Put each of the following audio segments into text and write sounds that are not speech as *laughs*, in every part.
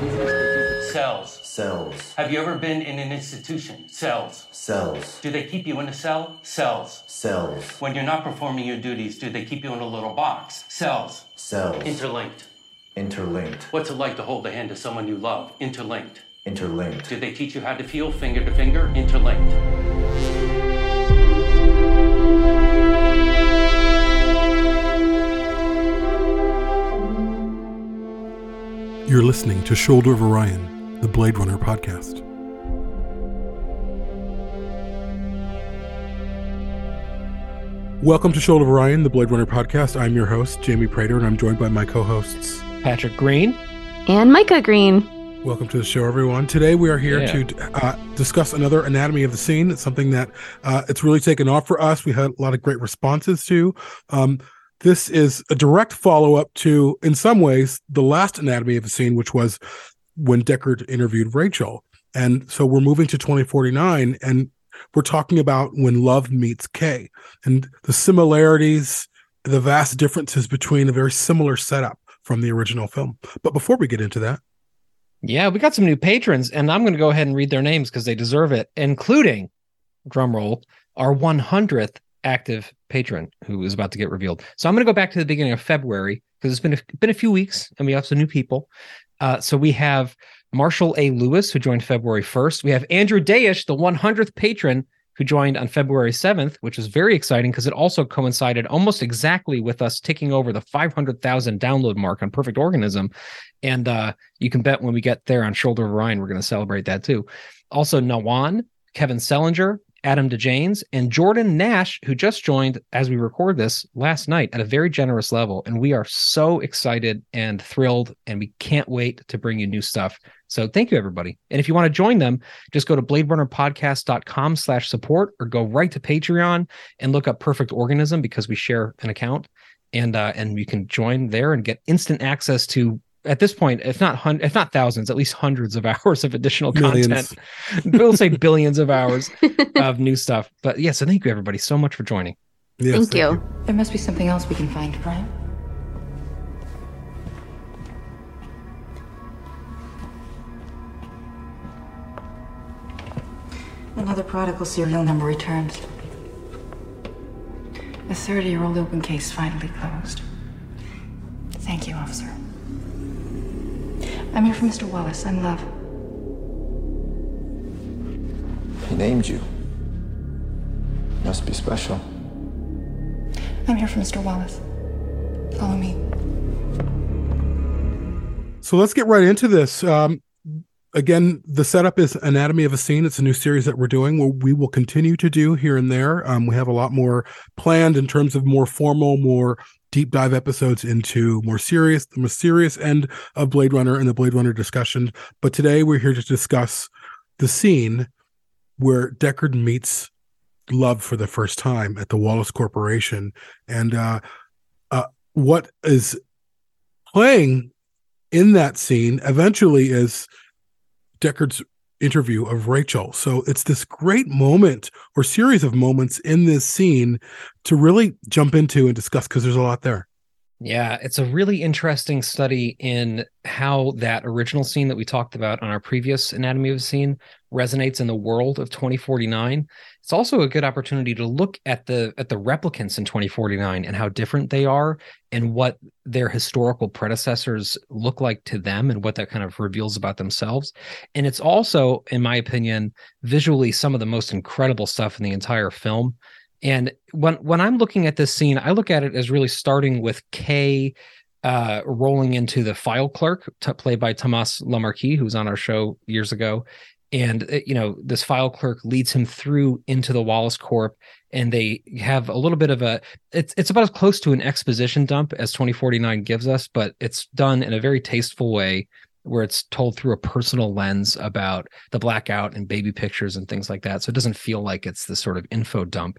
Cells. Cells. Have you ever been in an institution? Cells. Cells. Do they keep you in a cell? Cells. Cells. When you're not performing your duties, do they keep you in a little box? Cells. Cells. Interlinked. Interlinked. What's it like to hold the hand of someone you love? Interlinked. Interlinked. Do they teach you how to feel finger to finger? Interlinked. You're listening to Shoulder of Orion, the Blade Runner podcast. Welcome to Shoulder of Orion, the Blade Runner podcast. I'm your host, Jamie Prater, and I'm joined by my co hosts, Patrick Green. And Micah Green. Welcome to the show, everyone. Today we are here Yeah. to uh, discuss another anatomy of the scene. It's something that uh, it's really taken off for us. We had a lot of great responses to. Um, this is a direct follow up to, in some ways, the last anatomy of a scene, which was when Deckard interviewed Rachel. And so we're moving to 2049, and we're talking about when love meets Kay and the similarities, the vast differences between a very similar setup from the original film. But before we get into that, Yeah, we got some new patrons, and I'm going to go ahead and read their names because they deserve it, including, drumroll, our 100th active patron who is about to get revealed. So I'm going to go back to the beginning of February because it's been a, been a few weeks, and we have some new people. Uh, so we have Marshall A. Lewis, who joined February 1st. We have Andrew Dayish, the 100th patron, who joined on February 7th, which was very exciting because it also coincided almost exactly with us ticking over the 500,000 download mark on Perfect Organism. And uh, you can bet when we get there on Shoulder of Orion, we're going to celebrate that too. Also, Nawan, Kevin Sellinger, Adam DeJanes, and Jordan Nash, who just joined as we record this last night at a very generous level. And we are so excited and thrilled, and we can't wait to bring you new stuff. So thank you, everybody. And if you want to join them, just go to bladerunnerpodcast.com slash support or go right to Patreon and look up Perfect Organism because we share an account. And uh, and you can join there and get instant access to at this point, if not hun- if not thousands, at least hundreds of *laughs* hours of additional Millions. content. we'll say billions of hours of new stuff. But yeah, so thank you everybody so much for joining. yes, Thank you. There must be something else we can find, right? Another prodigal serial number returns. A 30 year old open case finally closed. Thank you, officer. I'm here for Mr. Wallace. I'm Love. He named you. Must be special. I'm here for Mr. Wallace. Follow me. So let's get right into this. Um, again, the setup is Anatomy of a Scene. It's a new series that we're doing. Where we will continue to do here and there. Um, we have a lot more planned in terms of more formal, more deep dive episodes into more serious, the more serious end of Blade Runner and the Blade Runner discussion. But today we're here to discuss the scene where Deckard meets Love for the first time at the Wallace Corporation, and uh, uh, what is playing in that scene eventually is Deckard's interview of Rachel. So it's this great moment or series of moments in this scene to really jump into and discuss because there's a lot there. Yeah, it's a really interesting study in how that original scene that we talked about on our previous Anatomy of a Scene resonates in the world of 2049. It's also a good opportunity to look at the at the replicants in 2049 and how different they are and what their historical predecessors look like to them and what that kind of reveals about themselves. And it's also, in my opinion, visually some of the most incredible stuff in the entire film. And when when I'm looking at this scene, I look at it as really starting with K uh, rolling into the file clerk, t- played by Tomas Lemarquis, who was on our show years ago. And uh, you know, this file clerk leads him through into the Wallace Corp, and they have a little bit of a. It's it's about as close to an exposition dump as 2049 gives us, but it's done in a very tasteful way where it's told through a personal lens about the blackout and baby pictures and things like that. So it doesn't feel like it's this sort of info dump.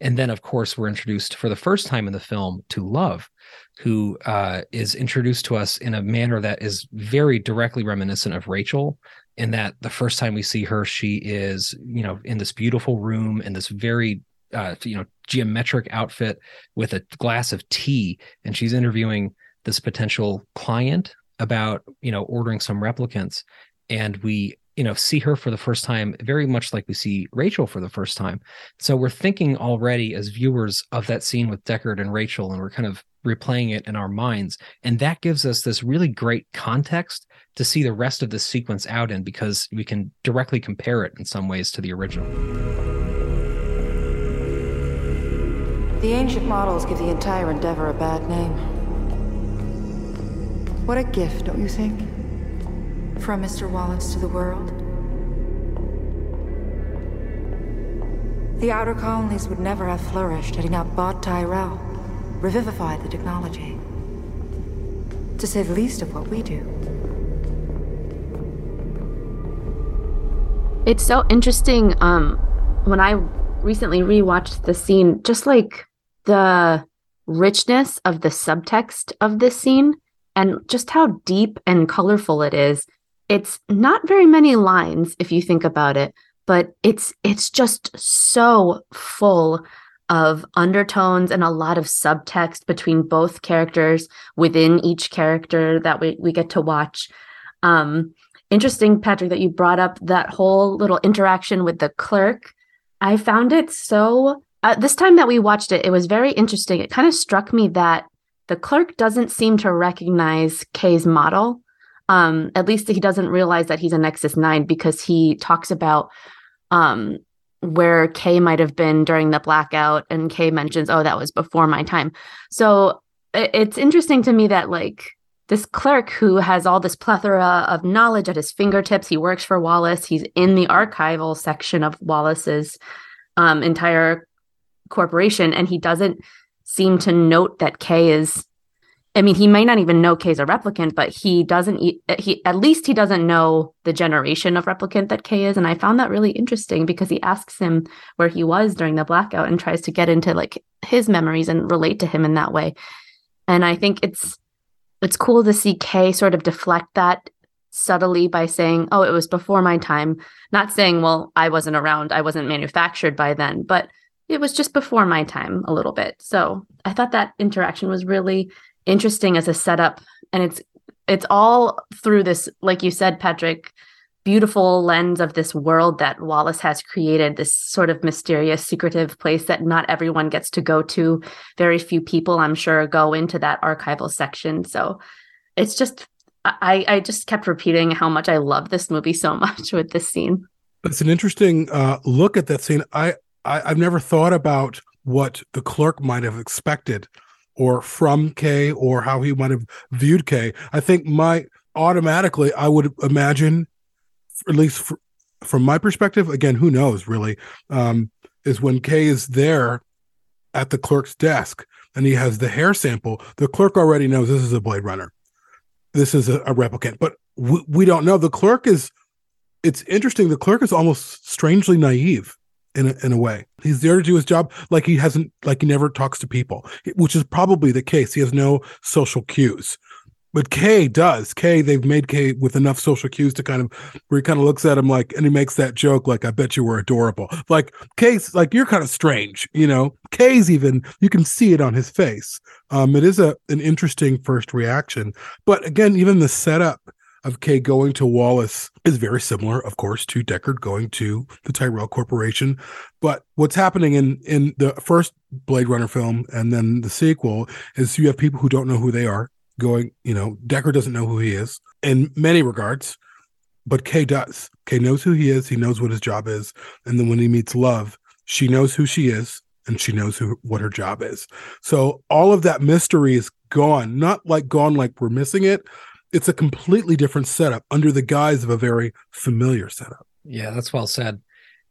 And then, of course, we're introduced for the first time in the film to Love, who uh, is introduced to us in a manner that is very directly reminiscent of Rachel. In that the first time we see her, she is, you know, in this beautiful room in this very uh, you know, geometric outfit with a glass of tea, and she's interviewing this potential client about you know ordering some replicants. And we you know see her for the first time very much like we see rachel for the first time so we're thinking already as viewers of that scene with deckard and rachel and we're kind of replaying it in our minds and that gives us this really great context to see the rest of the sequence out in because we can directly compare it in some ways to the original The ancient models give the entire endeavor a bad name. What a gift, don't you think? From Mr. Wallace to the world. The outer colonies would never have flourished had he not bought Tyrell, revivified the technology. To say the least of what we do. It's so interesting. Um, when I recently rewatched the scene, just like the richness of the subtext of this scene and just how deep and colorful it is. It's not very many lines if you think about it, but it's it's just so full of undertones and a lot of subtext between both characters within each character that we, we get to watch. Um, interesting, Patrick, that you brought up that whole little interaction with the clerk. I found it so uh, this time that we watched it, it was very interesting. It kind of struck me that the clerk doesn't seem to recognize Kay's model. Um, at least he doesn't realize that he's a Nexus 9 because he talks about um, where Kay might have been during the blackout, and Kay mentions, oh, that was before my time. So it's interesting to me that, like, this clerk who has all this plethora of knowledge at his fingertips, he works for Wallace, he's in the archival section of Wallace's um, entire corporation and he doesn't seem to note that Kay is I mean, he might not even know Kay's a replicant, but he doesn't. He at least he doesn't know the generation of replicant that Kay is, and I found that really interesting because he asks him where he was during the blackout and tries to get into like his memories and relate to him in that way. And I think it's it's cool to see Kay sort of deflect that subtly by saying, "Oh, it was before my time," not saying, "Well, I wasn't around, I wasn't manufactured by then," but it was just before my time a little bit. So I thought that interaction was really interesting as a setup. And it's it's all through this, like you said, Patrick, beautiful lens of this world that Wallace has created, this sort of mysterious, secretive place that not everyone gets to go to. Very few people, I'm sure, go into that archival section. So it's just I, I just kept repeating how much I love this movie so *laughs* much with this scene. It's an interesting uh, look at that scene. I I, I've never thought about what the clerk might have expected or from Kay or how he might have viewed Kay. I think my automatically I would imagine, at least for, from my perspective, again, who knows really, um, is when Kay is there at the clerk's desk and he has the hair sample, the clerk already knows this is a Blade Runner. This is a, a replicant, but we, we don't know. The clerk is, it's interesting. The clerk is almost strangely naive in a, in a way. He's there to do his job like he hasn't like he never talks to people, which is probably the case. He has no social cues. But Kay does. Kay, they've made Kay with enough social cues to kind of where he kind of looks at him like and he makes that joke like I bet you were adorable. Like Kay's like you're kind of strange, you know. Kay's even you can see it on his face. Um it is a an interesting first reaction. But again, even the setup of Kay going to Wallace is very similar, of course, to Deckard going to the Tyrell Corporation. But what's happening in in the first Blade Runner film and then the sequel is you have people who don't know who they are going. You know, Deckard doesn't know who he is in many regards, but Kay does. Kay knows who he is. He knows what his job is, and then when he meets Love, she knows who she is and she knows who what her job is. So all of that mystery is gone. Not like gone like we're missing it, it's a completely different setup under the guise of a very familiar setup. Yeah, that's well said.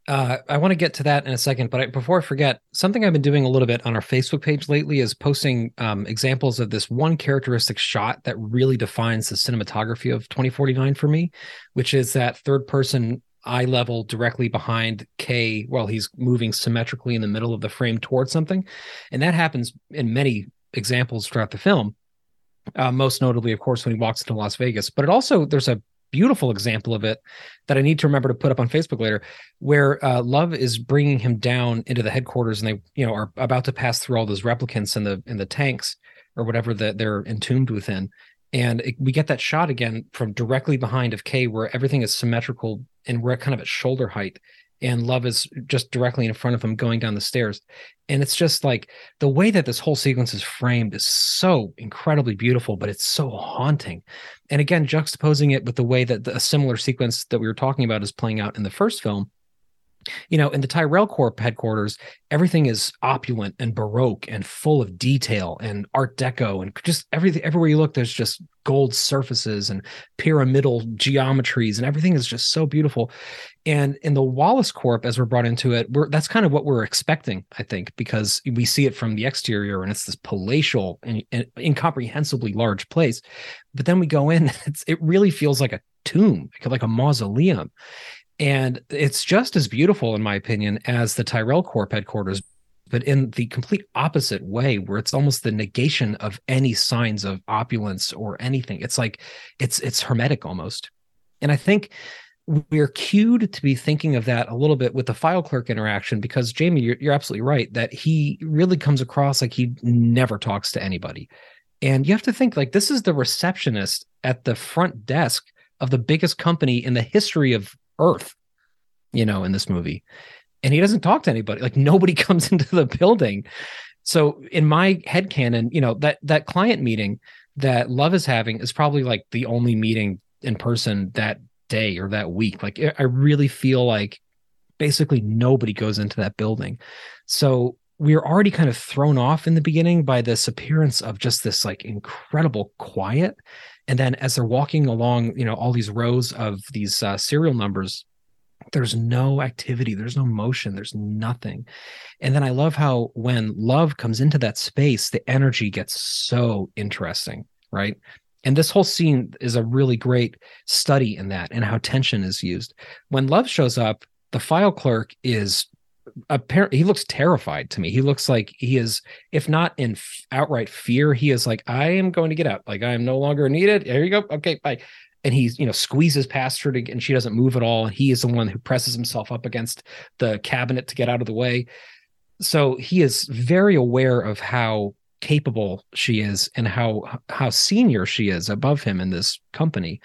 Uh, I want to get to that in a second, but I, before I forget, something I've been doing a little bit on our Facebook page lately is posting um, examples of this one characteristic shot that really defines the cinematography of 2049 for me, which is that third person eye level directly behind K while he's moving symmetrically in the middle of the frame towards something. And that happens in many examples throughout the film uh, most notably, of course, when he walks into Las Vegas. But it also there's a beautiful example of it that I need to remember to put up on Facebook later, where uh, Love is bringing him down into the headquarters, and they you know are about to pass through all those replicants in the in the tanks or whatever that they're entombed within. And it, we get that shot again from directly behind of K, where everything is symmetrical and we're kind of at shoulder height and love is just directly in front of him going down the stairs. And it's just like the way that this whole sequence is framed is so incredibly beautiful but it's so haunting. And again juxtaposing it with the way that the, a similar sequence that we were talking about is playing out in the first film you know, in the Tyrell Corp headquarters, everything is opulent and baroque and full of detail and Art Deco and just everything. Everywhere you look, there's just gold surfaces and pyramidal geometries, and everything is just so beautiful. And in the Wallace Corp, as we're brought into it, we're that's kind of what we're expecting, I think, because we see it from the exterior and it's this palatial and, and incomprehensibly large place. But then we go in, *laughs* it really feels like a tomb, like a mausoleum and it's just as beautiful, in my opinion, as the Tyrell Corp headquarters, but in the complete opposite way, where it's almost the negation of any signs of opulence or anything. It's like it's it's hermetic almost. And I think we're cued to be thinking of that a little bit with the file clerk interaction because Jamie, you're, you're absolutely right that he really comes across like he never talks to anybody. And you have to think like this is the receptionist at the front desk of the biggest company in the history of Earth, you know, in this movie. And he doesn't talk to anybody. Like nobody *laughs* comes into the building. So in my head canon, you know, that that client meeting that Love is having is probably like the only meeting in person that day or that week. Like I really feel like basically nobody goes into that building. So we're already kind of thrown off in the beginning by this appearance of just this like incredible quiet and then as they're walking along you know all these rows of these uh, serial numbers there's no activity there's no motion there's nothing. And then i love how when love comes into that space the energy gets so interesting right? And this whole scene is a really great study in that and how tension is used. When love shows up the file clerk is apparently he looks terrified to me. He looks like he is, if not in f- outright fear, he is like, I am going to get out. Like I am no longer needed. There you go. Okay, bye. And he's, you know, squeezes past her to, and she doesn't move at all. And he is the one who presses himself up against the cabinet to get out of the way. So he is very aware of how capable she is and how how senior she is above him in this company.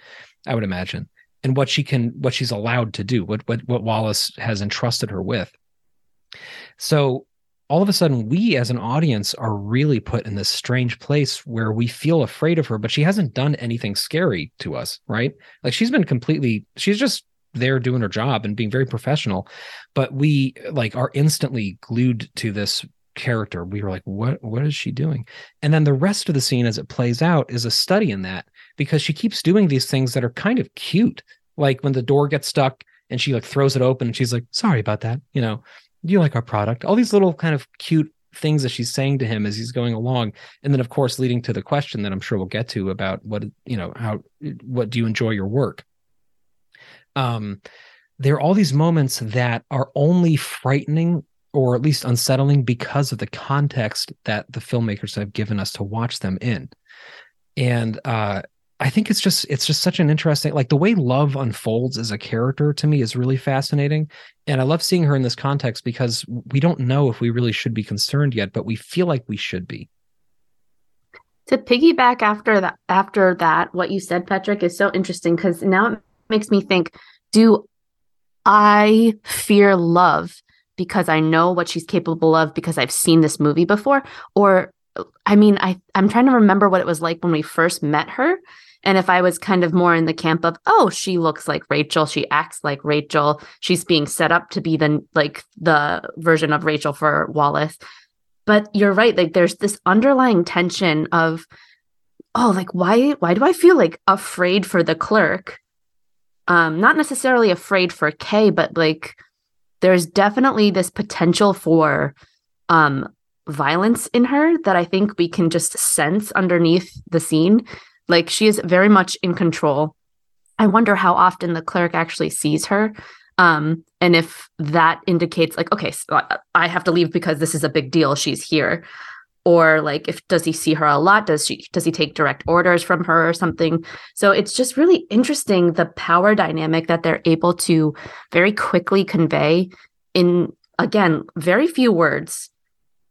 I would imagine, and what she can, what she's allowed to do, what what what Wallace has entrusted her with. So all of a sudden, we as an audience are really put in this strange place where we feel afraid of her, but she hasn't done anything scary to us, right? Like she's been completely, she's just there doing her job and being very professional, but we like are instantly glued to this character. We were like, what what is she doing? And then the rest of the scene as it plays out is a study in that because she keeps doing these things that are kind of cute. Like when the door gets stuck and she like throws it open and she's like, sorry about that, you know do you like our product? All these little kind of cute things that she's saying to him as he's going along. And then of course leading to the question that I'm sure we'll get to about what you know, how what do you enjoy your work? Um there are all these moments that are only frightening or at least unsettling because of the context that the filmmakers have given us to watch them in. And uh I think it's just it's just such an interesting like the way love unfolds as a character to me is really fascinating and I love seeing her in this context because we don't know if we really should be concerned yet but we feel like we should be. To piggyback after that after that what you said Patrick is so interesting cuz now it makes me think do I fear love because I know what she's capable of because I've seen this movie before or I mean I I'm trying to remember what it was like when we first met her and if I was kind of more in the camp of, oh, she looks like Rachel, she acts like Rachel, she's being set up to be the like the version of Rachel for Wallace. But you're right, like there's this underlying tension of, oh, like why why do I feel like afraid for the clerk? Um, not necessarily afraid for Kay, but like there's definitely this potential for um violence in her that I think we can just sense underneath the scene like she is very much in control. I wonder how often the clerk actually sees her. Um, and if that indicates like, okay, so I have to leave because this is a big deal. She's here. Or like if does he see her a lot? Does she does he take direct orders from her or something? So it's just really interesting the power dynamic that they're able to very quickly convey in again very few words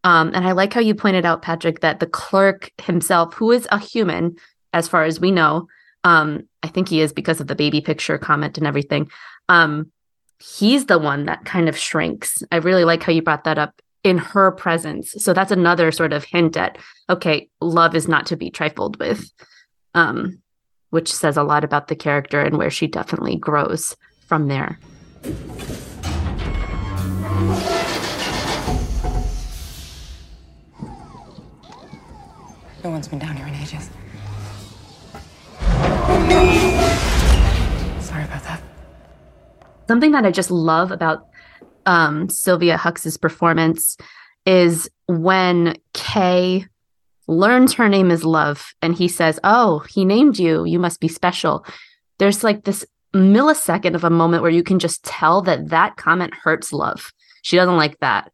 um, and I like how you pointed out, Patrick, that the clerk himself, who is a human, as far as we know. Um, I think he is because of the baby picture comment and everything. Um, he's the one that kind of shrinks. I really like how you brought that up in her presence. So that's another sort of hint at okay, love is not to be trifled with. Um, which says a lot about the character and where she definitely grows from there. No one's been down here in ages. That. Something that I just love about um, Sylvia Hoeks's performance is when Kay learns her name is Love and he says, Oh, he named you. You must be special. There's like this millisecond of a moment where you can just tell that that comment hurts Love. She doesn't like that.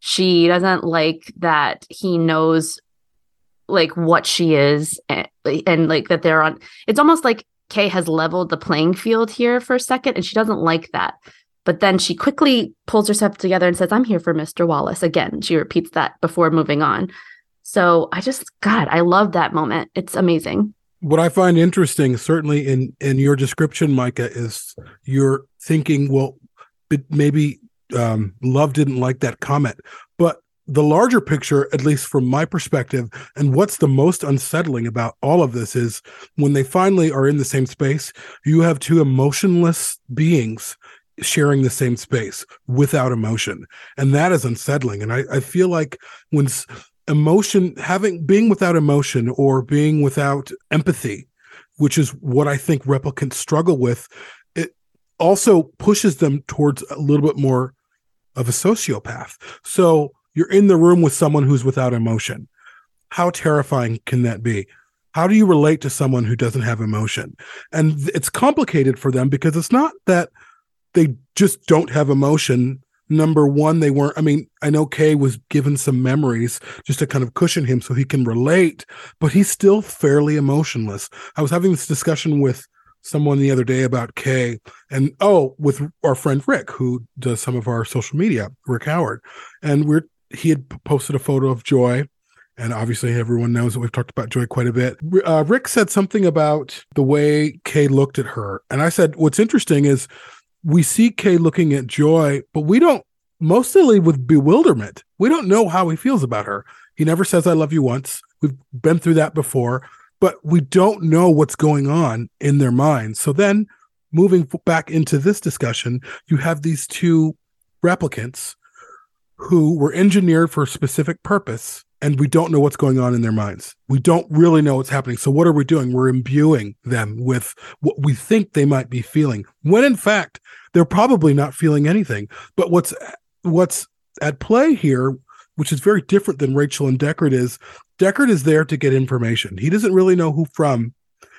She doesn't like that he knows like what she is and, and like that they're on. It's almost like Kay has leveled the playing field here for a second and she doesn't like that. But then she quickly pulls herself together and says, I'm here for Mr. Wallace. Again, she repeats that before moving on. So I just, God, I love that moment. It's amazing. What I find interesting, certainly in in your description, Micah, is you're thinking, well, maybe um, Love didn't like that comment, the larger picture, at least from my perspective, and what's the most unsettling about all of this is when they finally are in the same space, you have two emotionless beings sharing the same space without emotion. And that is unsettling. And I, I feel like when emotion, having being without emotion or being without empathy, which is what I think replicants struggle with, it also pushes them towards a little bit more of a sociopath. So you're in the room with someone who's without emotion. How terrifying can that be? How do you relate to someone who doesn't have emotion? And it's complicated for them because it's not that they just don't have emotion. Number one, they weren't. I mean, I know Kay was given some memories just to kind of cushion him so he can relate, but he's still fairly emotionless. I was having this discussion with someone the other day about Kay and oh, with our friend Rick, who does some of our social media, Rick Howard. And we're he had posted a photo of Joy and obviously everyone knows that we've talked about joy quite a bit. Uh, rick said something about the way kay looked at her and i said what's interesting is we see kay looking at joy but we don't mostly with bewilderment. We don't know how he feels about her. He never says i love you once. We've been through that before but we don't know what's going on in their minds. So then moving back into this discussion you have these two replicants who were engineered for a specific purpose and we don't know what's going on in their minds. We don't really know what's happening. So what are we doing? We're imbuing them with what we think they might be feeling. When in fact, they're probably not feeling anything. But what's what's at play here, which is very different than Rachel and Deckard is, Deckard is there to get information. He doesn't really know who from,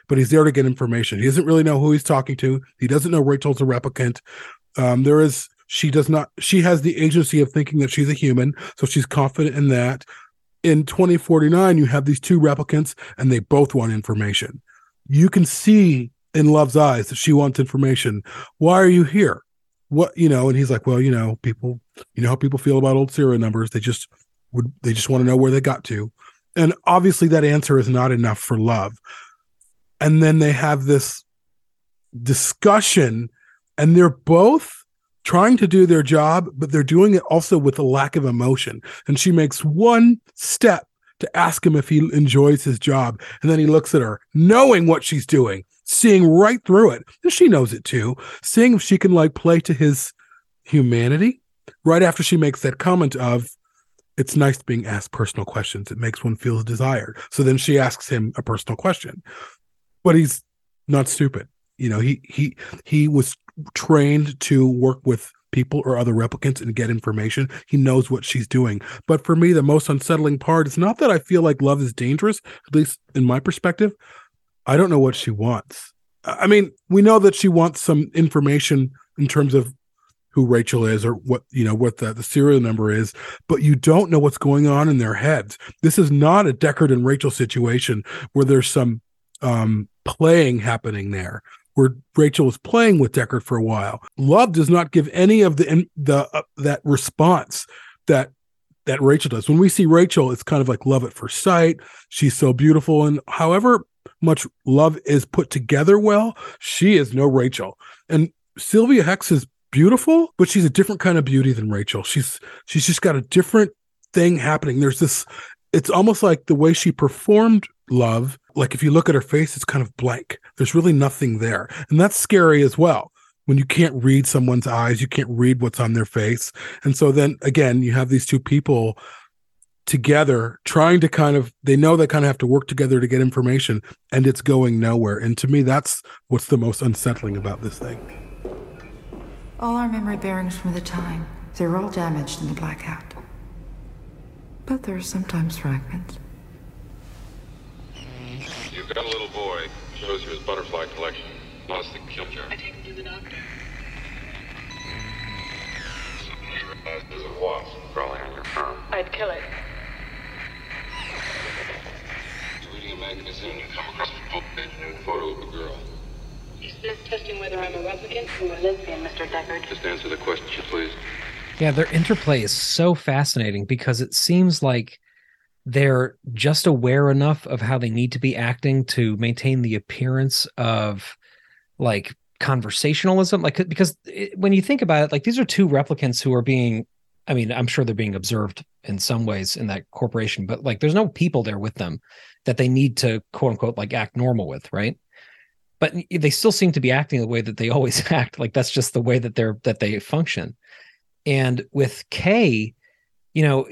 but he's there to get information. He doesn't really know who he's talking to. He doesn't know Rachel's a replicant. Um, there is she does not she has the agency of thinking that she's a human so she's confident in that. In 2049 you have these two replicants and they both want information. You can see in love's eyes that she wants information. Why are you here? What you know and he's like well you know people you know how people feel about old serial numbers. They just would they just want to know where they got to. And obviously that answer is not enough for love. And then they have this discussion and they're both trying to do their job, but they're doing it also with a lack of emotion. And she makes one step to ask him if he enjoys his job. And then he looks at her, knowing what she's doing, seeing right through it. And she knows it too, seeing if she can like play to his humanity. Right after she makes that comment of, it's nice being asked personal questions. It makes one feel desired. So then she asks him a personal question, but he's not stupid. You know, he he he was trained to work with people or other replicants and get information. He knows what she's doing. But for me, the most unsettling part is not that I feel like love is dangerous, at least in my perspective. I don't know what she wants. I mean, we know that she wants some information in terms of who Rachel is or what, you know, what the, the serial number is, but you don't know what's going on in their heads. This is not a Deckard and Rachel situation where there's some um, playing happening there where Rachel was playing with Deckard for a while. Love does not give any of the the uh, that response that that Rachel does. When we see Rachel, it's kind of like love at first sight. She's so beautiful, and however much love is put together well, she is no Rachel. And Sylvia Hoeks is beautiful, but she's a different kind of beauty than Rachel. She's she's just got a different thing happening. There's this it's almost like the way she performed love, like if you look at her face, it's kind of blank. There's really nothing there. And that's scary as well. When you can't read someone's eyes, you can't read what's on their face. And so then again, you have these two people together trying to kind of they know they kind of have to work together to get information and it's going nowhere and to me that's what's the most unsettling about this thing All our memory bearings from the time, they were all damaged in the blackout. But there are sometimes fragments. You've got a little boy. Shows you his butterfly collection. Lost the kill jar. I take him to the doctor. There's a wasp crawling on your arm. I'd kill it. You're reading a magazine and you come across a full page nude photo of a girl. Is this testing whether I'm a replicant or a lesbian, Mr. Deckard? Just answer the question, please. Yeah, their interplay is so fascinating because it seems like they're just aware enough of how they need to be acting to maintain the appearance of like conversationalism like because it, when you think about it like these are two replicants who are being i mean i'm sure they're being observed in some ways in that corporation but like there's no people there with them that they need to quote unquote like act normal with right? But they still seem to be acting the way that they *laughs* always act like that's just the way that they're that they function. And with Kay, you know,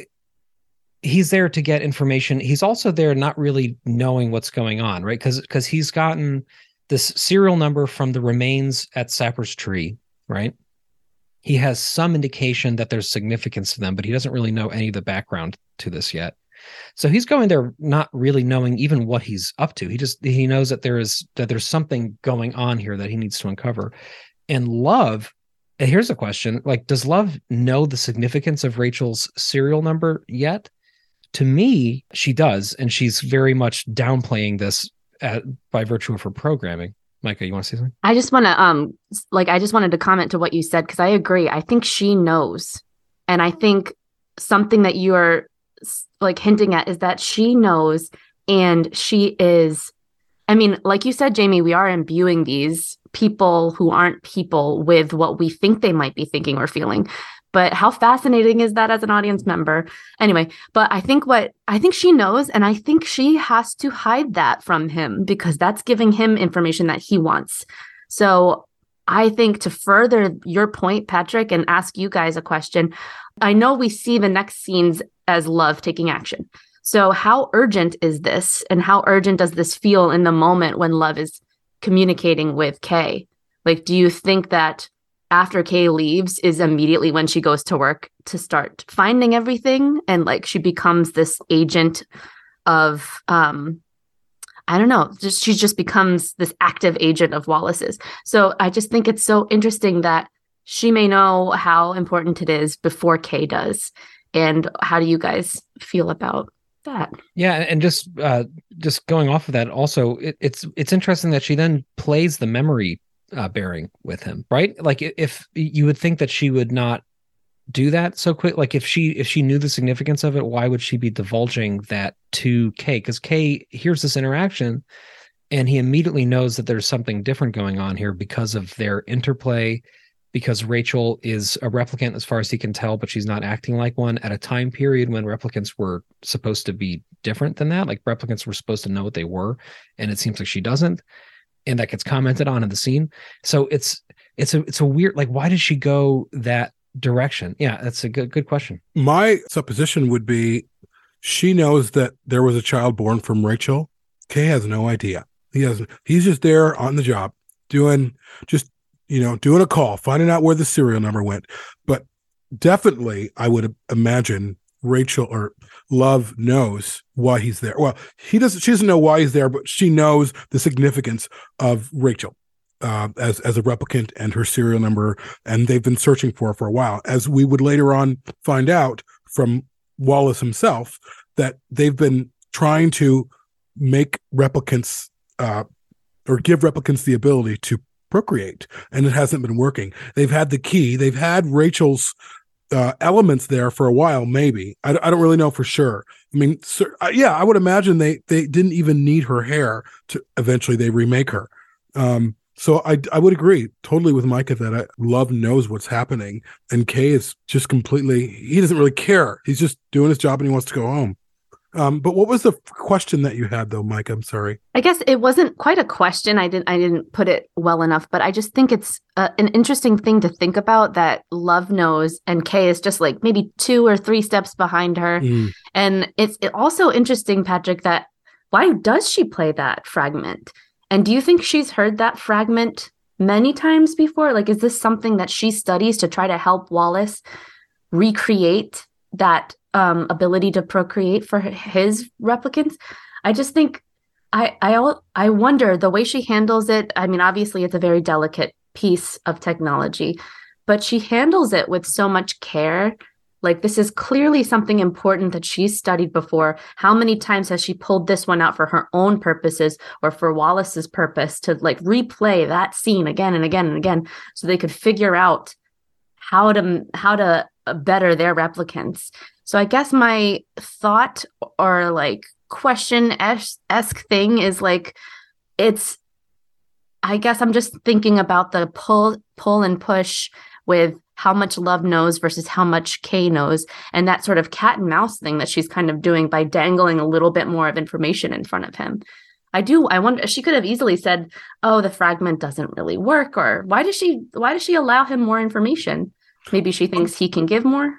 he's there to get information. He's also there not really knowing what's going on, right? Because because he's gotten this serial number from the remains at Sapper's Tree, right? He has some indication that there's significance to them, but he doesn't really know any of the background to this yet. So he's going there not really knowing even what he's up to. He just he knows that there is that there's something going on here that he needs to uncover. And love and here's a question like does love know the significance of rachel's serial number yet to me she does and she's very much downplaying this at, by virtue of her programming micah you want to say something I just want to um like I just wanted to comment to what you said because I agree. I think she knows. And I think something that you are like hinting at is that she knows and she is I mean, like you said Jamie, we are imbuing these people who aren't people with what we think they might be thinking or feeling. But how fascinating is that as an audience member? Anyway, but I think what I think she knows, and I think she has to hide that from him because that's giving him information that he wants. So I think to further your point, Patrick, and ask you guys a question, I know we see the next scenes as love taking action. So, how urgent is this? And how urgent does this feel in the moment when love is communicating with Kay? Like, do you think that after Kay leaves is immediately when she goes to work to start finding everything and like she becomes this agent of um I don't know, just she just becomes this active agent of Wallace's. So I just think it's so interesting that she may know how important it is before Kay does. And how do you guys feel about that? yeah and just uh just going off of that also it, it's it's interesting that she then plays the memory uh bearing with him right? Like if you would think that she would not do that so quick like if she if she knew the significance of it why would she be divulging that to kay? Because kay hears this interaction and he immediately knows that there's something different going on here because of their interplay because rachel is a replicant as far as he can tell but she's not acting like one at a time period when replicants were supposed to be different than that. Like replicants were supposed to know what they were and it seems like she doesn't and that gets commented on in the scene so it's it's a it's a weird like why did she go that direction yeah that's a good good question my supposition would be she knows that there was a child born from Rachel. Kay has no idea. He has he's just there on the job doing just you know doing a call, finding out where the serial number went. But definitely, I would imagine Rachel or Love knows why he's there. Well, he doesn't. She doesn't know why he's there, but she knows the significance of Rachel uh, as as a replicant and her serial number, and they've been searching for her for a while. As we would later on find out from Wallace himself, that they've been trying to make replicants uh, or give replicants the ability to procreate, and it hasn't been working. They've had the key. They've had Rachel's uh, elements there for a while. Maybe I, I don't really know for sure. I mean, uh, yeah, I would imagine they they didn't even need her hair to eventually they remake her. Um, so I I would agree totally with Micah that I, Love knows what's happening, and Kay is just completely he doesn't really care. He's just doing his job and he wants to go home. Um, but what was the question that you had though, Mike? I'm sorry. I guess it wasn't quite a question. I didn't I didn't put it well enough, but I just think it's uh, an interesting thing to think about that Love knows and Kay is just like maybe two or three steps behind her. Mm. And it's it also interesting, Patrick, that why does she play that fragment? And do you think she's heard that fragment many times before? Like, is this something that she studies to try to help Wallace recreate that um, ability to procreate for his replicants? I just think I I I wonder the way she handles it. I mean, obviously, it's a very delicate piece of technology, but she handles it with so much care. Like this is clearly something important that she's studied before. How many times has she pulled this one out for her own purposes or for Wallace's purpose to like replay that scene again and again and again so they could figure out how to how to better their replicants. So I guess my thought or like question esque thing is like it's I guess I'm just thinking about the pull pull and push with how much love knows versus how much Kay knows and that sort of cat and mouse thing that she's kind of doing by dangling a little bit more of information in front of him. I do I wonder she could have easily said, "Oh, the fragment doesn't really work," or "Why does she why does she allow him more information?" Maybe she thinks he can give more.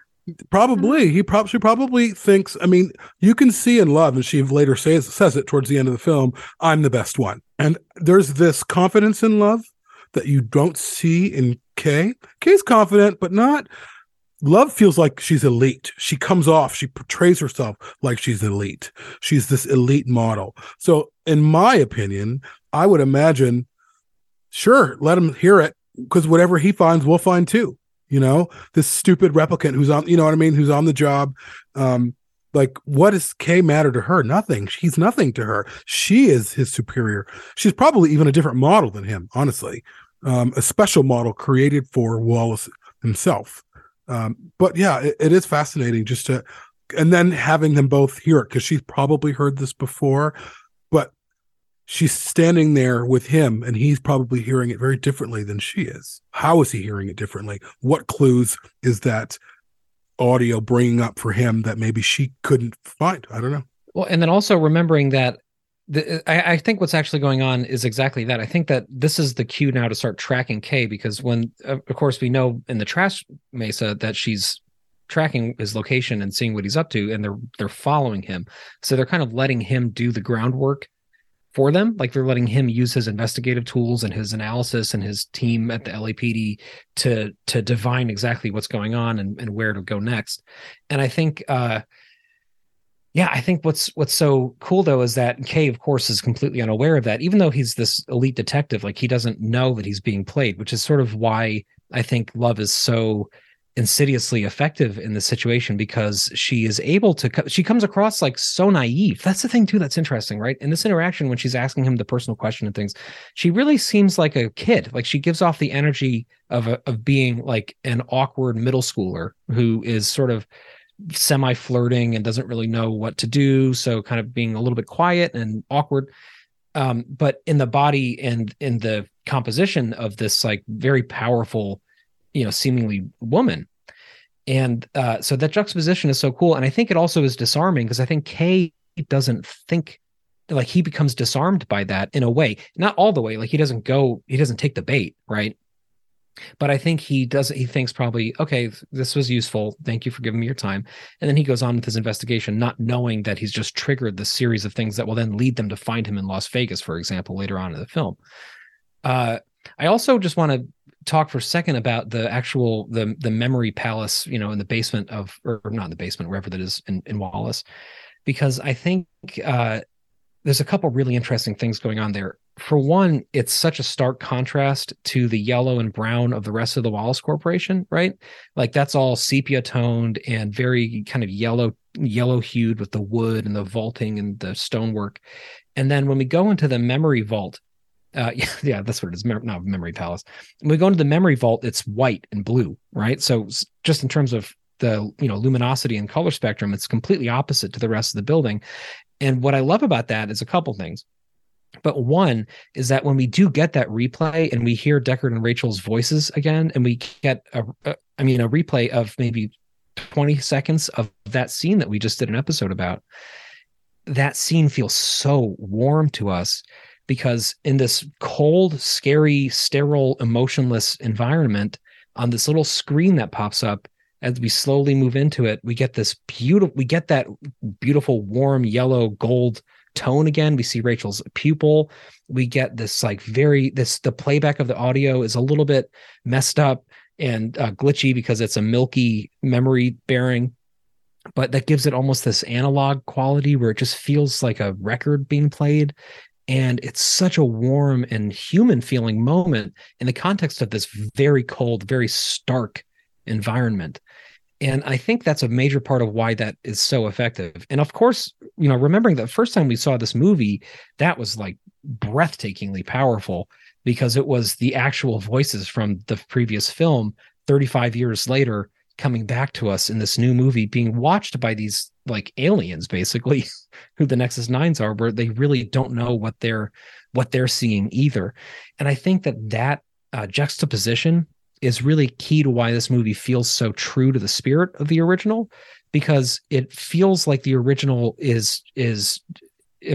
Probably mm-hmm. he probably she probably thinks. I mean, you can see in love, and she later says says it towards the end of the film. I'm the best one, and there's this confidence in love that you don't see in Kay. Kay's confident, but not. Love feels like she's elite. She comes off, she portrays herself like she's elite. She's this elite model. So, in my opinion, I would imagine, sure, let him hear it because whatever he finds, we'll find too you know this stupid replicant who's on you know what i mean? Who's on the job. Um like what does Kay matter to her? Nothing. She's nothing to her. She is his superior. She's probably even a different model than him honestly. Um a special model created for wallace himself. Um but yeah it, it is fascinating just to and then having them both hear it because she's probably heard this before she's standing there with him and he's probably hearing it very differently than she is how is he hearing it differently what clues is that audio bringing up for him that maybe she couldn't find i don't know well and then also remembering that the, I, I, think what's actually going on is exactly that. I think that this is the cue now to start tracking Kay because when, of course, we know in the trash mesa that she's tracking his location and seeing what he's up to, and they're they're following him. So they're kind of letting him do the groundwork for them. Like they're letting him use his investigative tools and his analysis and his team at the LAPD to to divine exactly what's going on and, and where to go next. And I think uh yeah, I think what's what's so cool though is that Kay, of course, is completely unaware of that. Even though he's this elite detective, like he doesn't know that he's being played, which is sort of why I think Love is so insidiously effective in the situation because she is able to she comes across like so naive. That's the thing too that's interesting right? In this interaction when she's asking him the personal question and things she really seems like a kid. Like she gives off the energy of a, of being like an awkward middle schooler who is sort of semi flirting and doesn't really know what to do so kind of being a little bit quiet and awkward. Um but in the body and in the composition of this like very powerful you know seemingly woman. And uh, so that juxtaposition is so cool. And i think it also is disarming because i think kay doesn't think like he becomes disarmed by that in a way. Not all the way. Like he doesn't go he doesn't take the bait right? But i think he does he thinks probably okay this was useful. Thank you for giving me your time. And then he goes on with his investigation not knowing that he's just triggered the series of things that will then lead them to find him in las vegas for example later on in the film. Uh, i also just want to talk for a second about the actual the the memory palace you know in the basement of or not in the basement wherever that is in, in wallace. Because i think uh there's a couple really interesting things going on there. For one it's such a stark contrast to the yellow and brown of the rest of the wallace corporation right? Like that's all sepia toned and very kind of yellow yellow hued with the wood and the vaulting and the stonework. And then when we go into the memory vault uh, *laughs* yeah, yeah, that's what it is. Mem- not memory palace. When we go into the memory vault, it's white and blue, right? So just in terms of the you know luminosity and color spectrum it's completely opposite to the rest of the building and what i love about that is a couple things but one is that when we do get that replay and we hear Deckard and Rachel's voices again, and we get a, a I mean, a replay of maybe 20 seconds of that scene that we just did an episode about, that scene feels so warm to us because in this cold, scary, sterile, emotionless environment, on this little screen that pops up, as we slowly move into it, we get this beautiful, we get that beautiful, warm yellow gold tone again. We see Rachel's pupil. We get this like very this the playback of the audio is a little bit messed up and uh, glitchy because it's a milky memory bearing but that gives it almost this analog quality where it just feels like a record being played and it's such a warm and human feeling moment in the context of this very cold very stark environment. And i think that's a major part of why that is so effective. And of course you know remembering the first time we saw this movie that was like breathtakingly powerful because it was the actual voices from the previous film 35 years later coming back to us in this new movie being watched by these like aliens basically *laughs* who the nexus nines are where they really don't know what they're what they're seeing either. And i think that that uh, juxtaposition is really key to why this movie feels so true to the spirit of the original because it feels like the original is is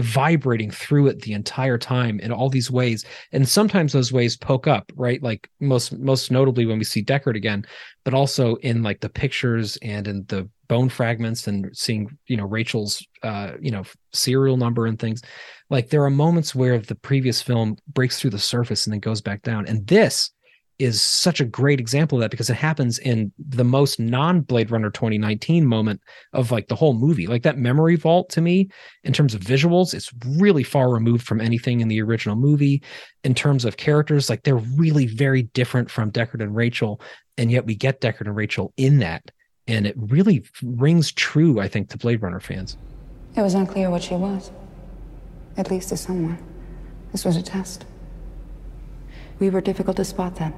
vibrating through it the entire time in all these ways. And sometimes those ways poke up right? Like most most notably when we see deckard again but also in like the pictures and in the bone fragments and seeing you know rachel's uh you know serial number and things like there are moments where the previous film breaks through the surface and then goes back down and this is such a great example of that because it happens in the most non Blade Runner 2019 moment of like the whole movie. Like that memory vault to me, in terms of visuals, it's really far removed from anything in the original movie. In terms of characters, like they're really very different from Deckard and Rachel. And yet we get Deckard and Rachel in that. And it really rings true, I think, to Blade Runner fans. It was unclear what she was, at least to someone. This was a test. We were difficult to spot then.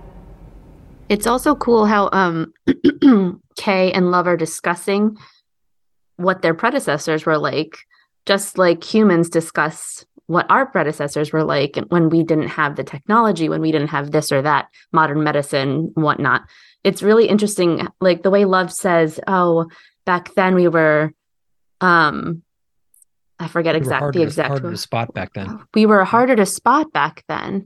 It's also cool how um *clears throat* Kay and Love are discussing what their predecessors were like, just like humans discuss what our predecessors were like when we didn't have the technology, when we didn't have this or that modern medicine, whatnot. It's really interesting, like the way Love says, "Oh, back then we were." um I forget We exact the exact harder to spot back then. we were harder to spot back then.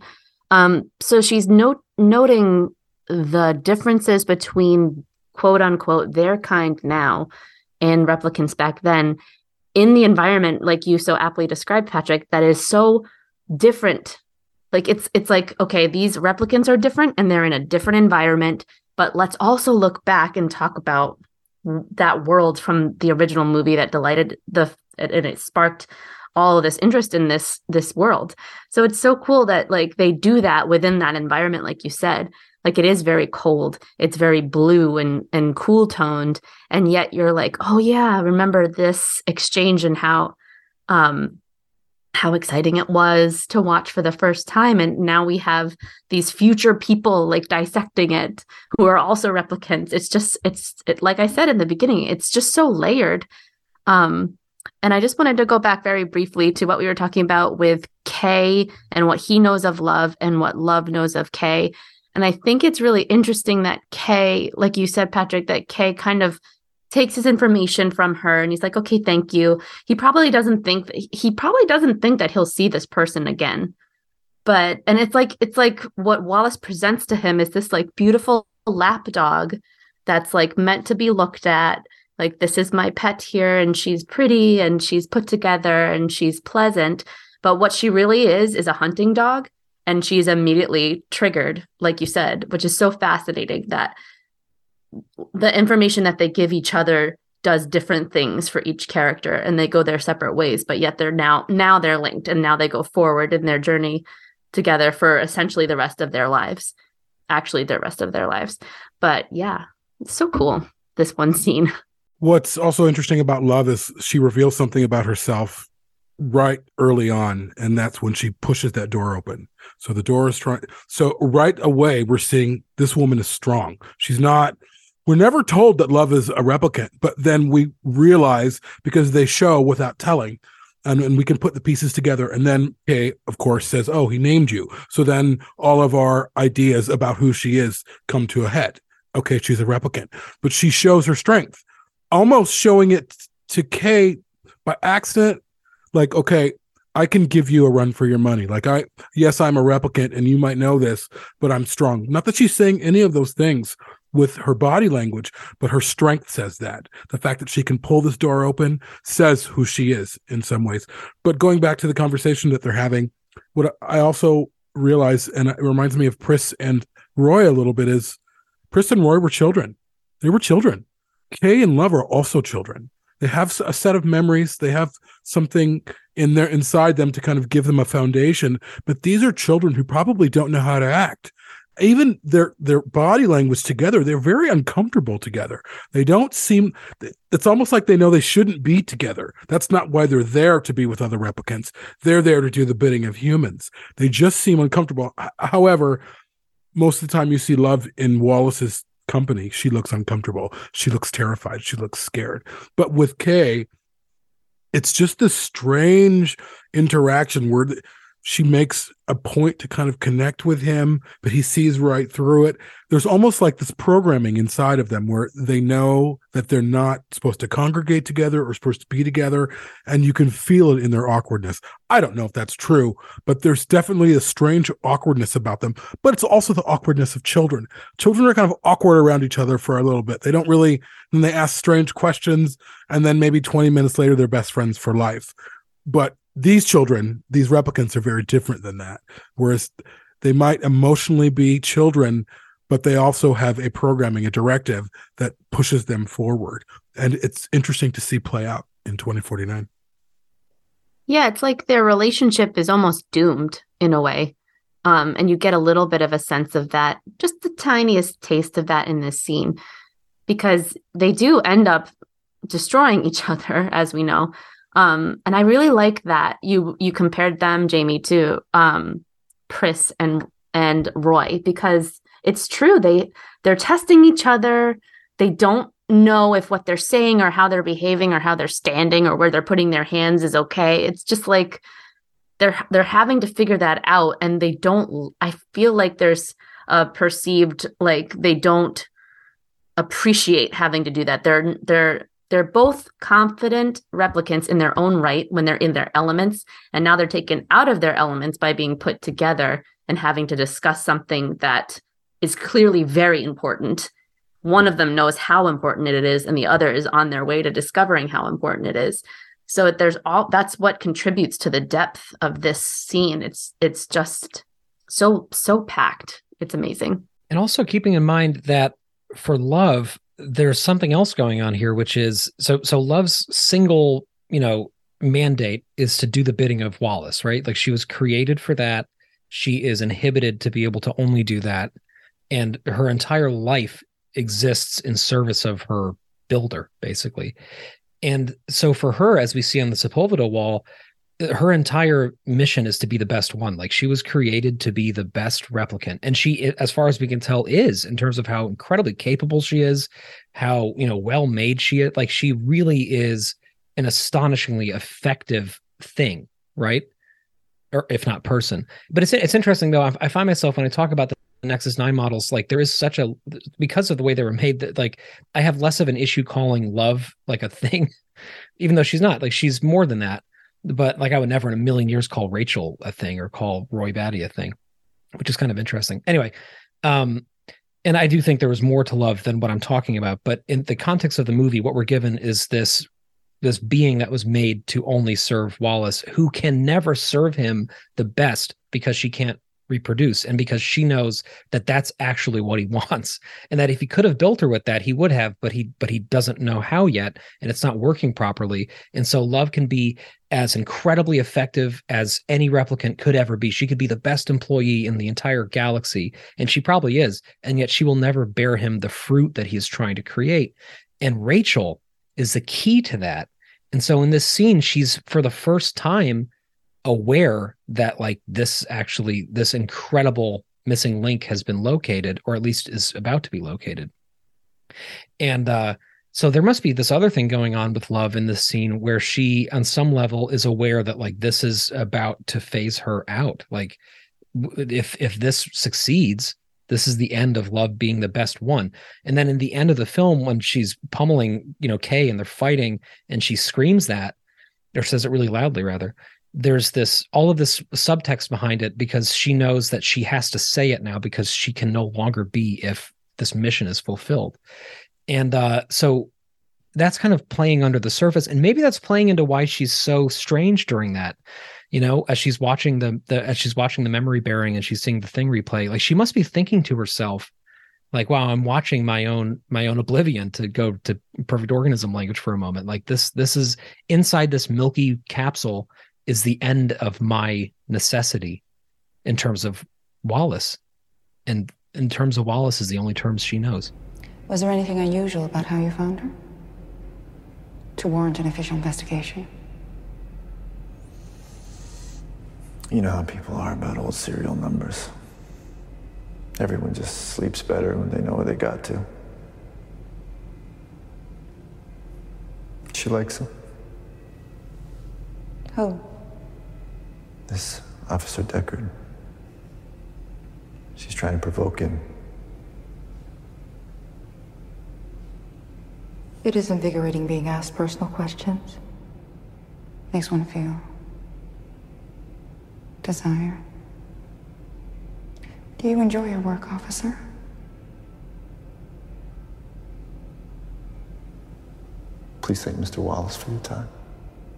Um, so she's note noting the differences between quote unquote their kind now and replicants back then in the environment, like you so aptly described, Patrick, that is so different. Like it's it's like, okay, these replicants are different and they're in a different environment, but let's also look back and talk about that world from the original movie that delighted the and it sparked all of this interest in this this world. So it's so cool that like they do that within that environment like you said. Like it is very cold it's very blue and and cool toned and yet you're like oh yeah remember this exchange and how um how exciting it was to watch for the first time. And now we have these future people like dissecting it who are also replicants. It's just it's it, like i said in the beginning it's just so layered. Um and I just wanted to go back very briefly to what we were talking about with Kay and what he knows of love and what love knows of Kay. And I think it's really interesting that Kay, like you said, Patrick, that Kay kind of takes his information from her and he's like, okay, thank you. He probably doesn't think that he probably doesn't think that he'll see this person again. But and it's like it's like what Wallace presents to him is this like beautiful lap dog that's like meant to be looked at like this is my pet here and she's pretty and she's put together and she's pleasant but what she really is is a hunting dog and she's immediately triggered like you said which is so fascinating that the information that they give each other does different things for each character and they go their separate ways but yet they're now now they're linked and now they go forward in their journey together for essentially the rest of their lives actually the rest of their lives but yeah it's so cool this one scene *laughs* What's also interesting about Love is she reveals something about herself right early on, and that's when she pushes that door open. So the door is trying. So right away, we're seeing this woman is strong. She's not we're never told that love is a replicant, but then we realize because they show without telling. And, and we can put the pieces together. And then Kay, of course, says, Oh, he named you. So then all of our ideas about who she is come to a head. Okay, she's a replicant, but she shows her strength, almost showing it to Kay by accident. Like, okay, I can give you a run for your money. Like I, yes, I'm a replicant and you might know this, but I'm strong. Not that she's saying any of those things with her body language, but her strength says that. The fact that she can pull this door open says who she is in some ways. But going back to the conversation that they're having, what I also realize, and it reminds me of Pris and Roy a little bit, is Pris and Roy were children. They were children. Kay and Love are also children. They have a set of memories. They have something in there inside them to kind of give them a foundation. But these are children who probably don't know how to act even their their body language together they're very uncomfortable together. They don't seem it's almost like they know they shouldn't be together. That's not why they're there to be with other replicants. They're there to do the bidding of humans. They just seem uncomfortable. However most of the time you see love in wallace's company she looks uncomfortable. She looks terrified. She looks scared. But with kay it's just this strange interaction where she makes a point to kind of connect with him, but he sees right through it. There's almost like this programming inside of them where they know that they're not supposed to congregate together or supposed to be together, and you can feel it in their awkwardness. I don't know if that's true, but there's definitely a strange awkwardness about them, but it's also the awkwardness of children. Children are kind of awkward around each other for a little bit. They don't really, and they ask strange questions, and then maybe 20 minutes later, they're best friends for life. But these children, these replicants are very different than that. Whereas they might emotionally be children, but they also have a programming, a directive that pushes them forward. And it's interesting to see play out in 2049. Yeah, it's like their relationship is almost doomed in a way. Um, and you get a little bit of a sense of that, just the tiniest taste of that in this scene, because they do end up destroying each *laughs* other, as we know. Um, and I really like that you you compared them, Jamie, to um, Pris and and Roy because it's true they they're testing each other. They don't know if what they're saying or how they're behaving or how they're standing or where they're putting their hands is okay. It's just like they're they're having to figure that out and they don't I feel like there's a perceived like they don't appreciate having to do that. They're they're they're both confident replicants in their own right when they're in their elements. And now they're taken out of their elements by being put together and having to discuss something that is clearly very important. One of them knows how important it is, and the other is on their way to discovering how important it is. So there's all that's what contributes to the depth of this scene. It's it's just so so packed. It's amazing. And also keeping in mind that for love, there's something else going on here, which is so so Love's single, you know, mandate is to do the bidding of Wallace, right? Like she was created for that. She is inhibited to be able to only do that. And her entire life exists in service of her builder, basically. And so for her, as we see on the Sepulveda wall, her entire mission is to be the best one. Like she was created to be the best replicant. And she as far as we can tell is in terms of how incredibly capable she is how you know well made she is. Like she really is an astonishingly effective thing right? Or if not person. But it's it's interesting though i, I find myself when i talk about the Nexus 9 models, like there is such a because of the way they were made that like I have less of an issue calling love like a thing, *laughs* even though she's not. Like she's more than that but like I would never in a million years call Rachel a thing or call Roy Batty a thing, which is kind of interesting. Anyway, um, and I do think there was more to love than what I'm talking about. But in the context of the movie, what we're given is this this being that was made to only serve Wallace, who can never serve him the best because she can't reproduce and because she knows that that's actually what he *laughs* wants and that if he could have built her with that he would have but he but he doesn't know how yet and it's not working properly and so love can be as incredibly effective as any replicant could ever be. She could be the best employee in the entire galaxy and she probably is and yet she will never bear him the fruit that he is trying to create and Rachel is the key to that and so in this scene she's for the first time aware that like this actually this incredible missing link has been located or at least is about to be located And uh, so there must be this other thing going on with love in this scene where she, on some level, is aware that like this is about to phase her out. Like if if this succeeds, this is the end of love being the best one. And then in the end of the film, when she's pummeling, you know, Kay and they're fighting, and she screams that, or says it really loudly, rather. There's this all of this subtext behind it because she knows that she has to say it now because she can no longer be if this mission is fulfilled. And uh, so that's kind of playing under the surface. And maybe that's playing into why she's so strange during that you know as she's watching the, the as she's watching the memory bearing and she's seeing the thing replay like she must be thinking to herself like wow i'm watching my own my own oblivion to go to perfect organism language for a moment like this this is inside this milky capsule is the end of my necessity in terms of wallace and in terms of wallace is the only terms she knows Was there anything unusual about how you found her? To warrant an official investigation? You know how people are about old serial numbers. Everyone just sleeps better when they know where they got to. She likes him. Who? This Officer Deckard. She's trying to provoke him. It is invigorating being asked personal questions. Makes one feel desire. Do you enjoy your work, officer? Please thank Mr. Wallace for your time.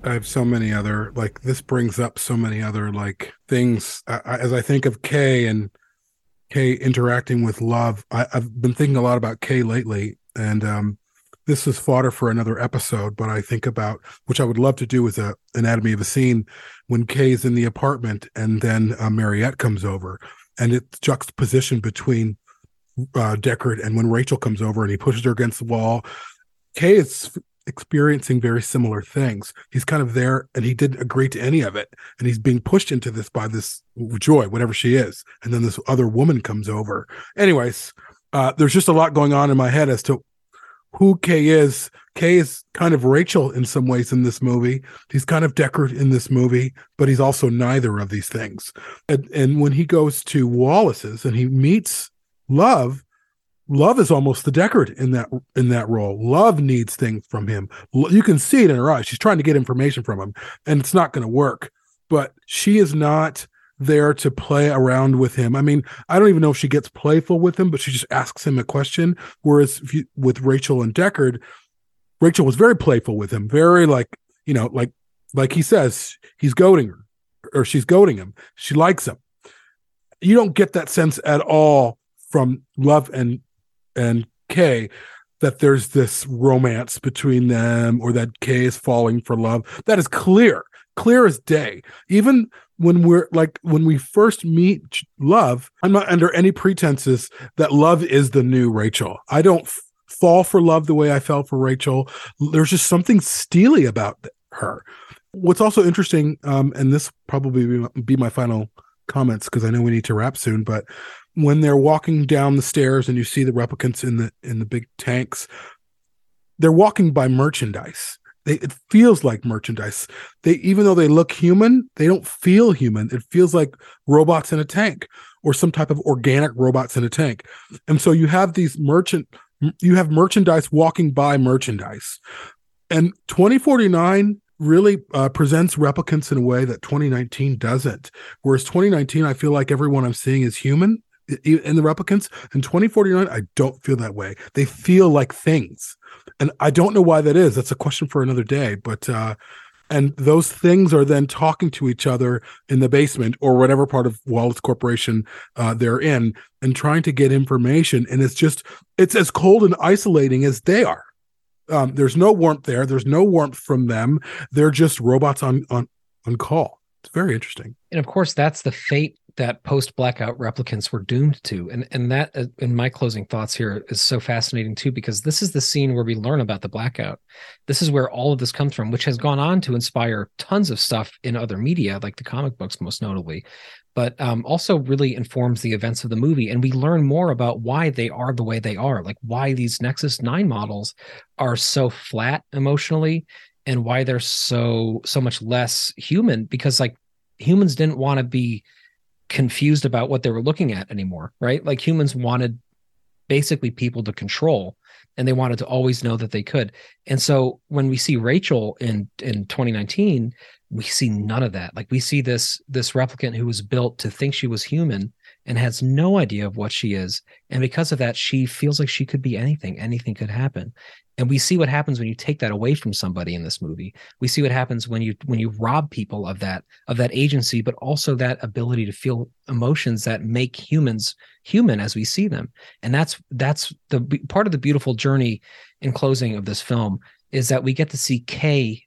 I have so many other like this brings up so many other like things I, I, as I think of Kay and Kay interacting with love. I, I've been thinking a lot about Kay lately, and um, this is fodder for another episode. But I think about which I would love to do with a anatomy of a scene when Kay's in the apartment and then uh, Mariette comes over, and it's juxtaposition between uh, Deckard and when Rachel comes over and he pushes her against the wall. Kay is experiencing very similar things. He's kind of there and he didn't agree to any of it. And he's being pushed into this by this Joi, whatever she is. And then this other woman comes over. Anyways, uh, there's just a lot going on in my head as to who Kay is. Kay is kind of Rachel in some ways in this movie. He's kind of Deckard in this movie, but he's also neither of these things. And, and when he goes to Wallace's and he meets Love, Love is almost the Deckard in that in that role. Love needs things from him. You can see it in her eyes. She's trying to get information from him, and it's not going to work. But she is not there to play around with him. I mean, I don't even know if she gets playful with him, but she just asks him a question. Whereas you, with Rachel and Deckard, Rachel was very playful with him, very like you know, like like he says, he's goading her, or she's goading him. She likes him. You don't get that sense at all from Love and and Kay that there's this romance between them or that Kay is falling for love. That is clear, clear as day. Even when we're like when we first meet love, I'm not under any pretenses that love is the new Rachel. I don't f- fall for love the way I fell for Rachel. There's just something steely about her. What's also interesting, um, and this probably be my, be my final comments because I know we need to wrap soon, but when they're walking down the stairs and you see the replicants in the in the big tanks they're walking by merchandise. They, it feels like merchandise. They even though they look human they don't feel human. It feels like robots in a tank or some type of organic robots in a tank. And so you have these merchant you have merchandise walking by merchandise. And 2049 really uh, presents replicants in a way that 2019 doesn't. Whereas 2019 i feel like everyone i'm seeing is human in the replicants in 2049 i don't feel that way they feel like things and i don't know why that is that's a question for another day but uh and those things are then talking to each other in the basement or whatever part of Wallace Corporation uh, they're in and trying to get information. And it's just, it's as cold and isolating as they are. Um, there's no warmth there. There's no warmth from them. They're just robots on on on call. It's very interesting. And of course, that's the fate that post blackout replicants were doomed to. And and that uh, in my closing thoughts here is so fascinating too because this is the scene where we learn about the blackout. This is where all of this comes from which has gone on to inspire tons of stuff in other media like the comic books most notably but um, also really informs the events of the movie. And we learn more about why they are the way they are like why these nexus 9 models are so flat emotionally and why they're so so much less human because like humans didn't want to be confused about what they were looking at anymore, right? Like humans wanted basically people to control and they wanted to always know that they could. And so when we see Rachel in in 2019, we see none of that. Like we see this this replicant who was built to think she was human and has no idea of what she is. And because of that, she feels like she could be anything. Anything could happen and we see what happens when you take that away from somebody in this movie we see what happens when you when you rob people of that of that agency but also that ability to feel emotions that make humans human as we see them and that's that's the part of the beautiful journey in closing of this film is that we get to see kay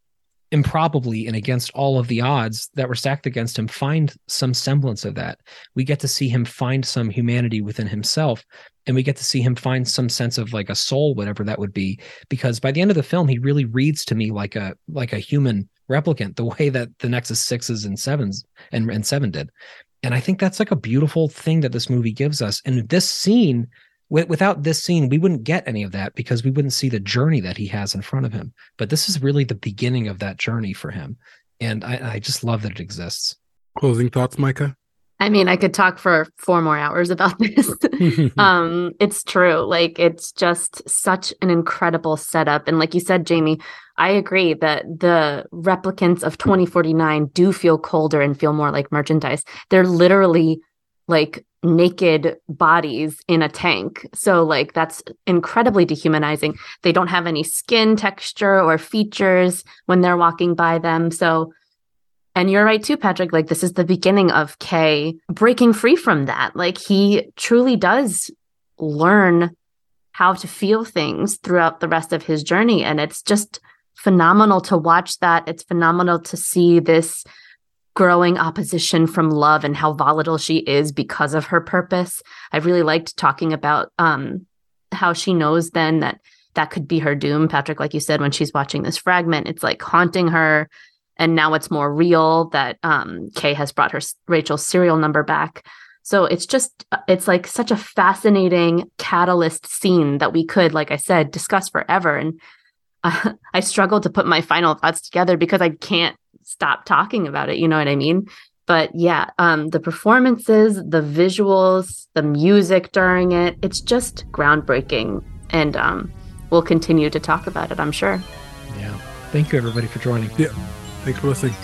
improbably and against all of the odds that were stacked against him find some semblance of that. We get to see him find some humanity within himself and we get to see him find some sense of like a soul whatever that would be because by the end of the film he really reads to me like a like a human replicant the *laughs* way that the nexus sixes and sevens and, and seven did. And i think that's like a beautiful thing that this movie gives us. And this scene without this scene, we wouldn't get any of that because we wouldn't see the journey that he has in front of him. But this is really the beginning of that journey for him. And I, I just love that it exists. Closing thoughts, Micah? I mean, I could talk for four more hours about this. *laughs* um, it's true. Like, it's just such an incredible setup. And like you said, Jamie, I agree that the replicants of 2049 do feel colder and feel more like merchandise. They're literally like naked bodies in a tank. So, like, that's incredibly dehumanizing. They don't have any skin texture or features when they're walking by them. So, and you're right too, Patrick. Like, this is the beginning of Kay breaking free from that. Like, he truly does learn how to feel things throughout the rest of his journey. And it's just phenomenal to watch that. It's phenomenal to see this growing opposition from love and how volatile she is because of her purpose. I really liked talking about um, how she knows then that that could be her doom. Patrick, like you said, when she's watching this fragment, it's like haunting her. And now it's more real that um, Kay has brought her Rachel's serial number back. So it's just, it's like such a fascinating catalyst scene that we could, like I said, discuss forever. And uh, *laughs* I struggle to put my final thoughts together because I can't stop talking about it. You know what I mean? But yeah, um, the performances, the visuals, the music during it, it's just groundbreaking. And um, we'll continue to talk about it, I'm sure. Yeah. Thank you, everybody, for joining. Yeah. Thanks for listening.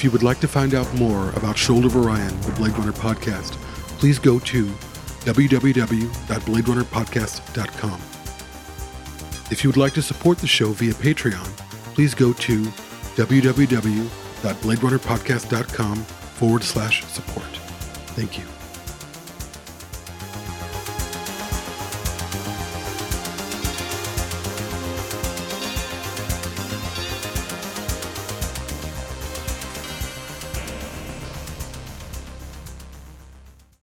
If you would like to find out more about Shoulder of Orion, the Blade Runner podcast, please go to www.bladerunnerpodcast.com. If you would like to support the show via Patreon, please go to www.bladerunnerpodcast.com forward slash support. Thank you.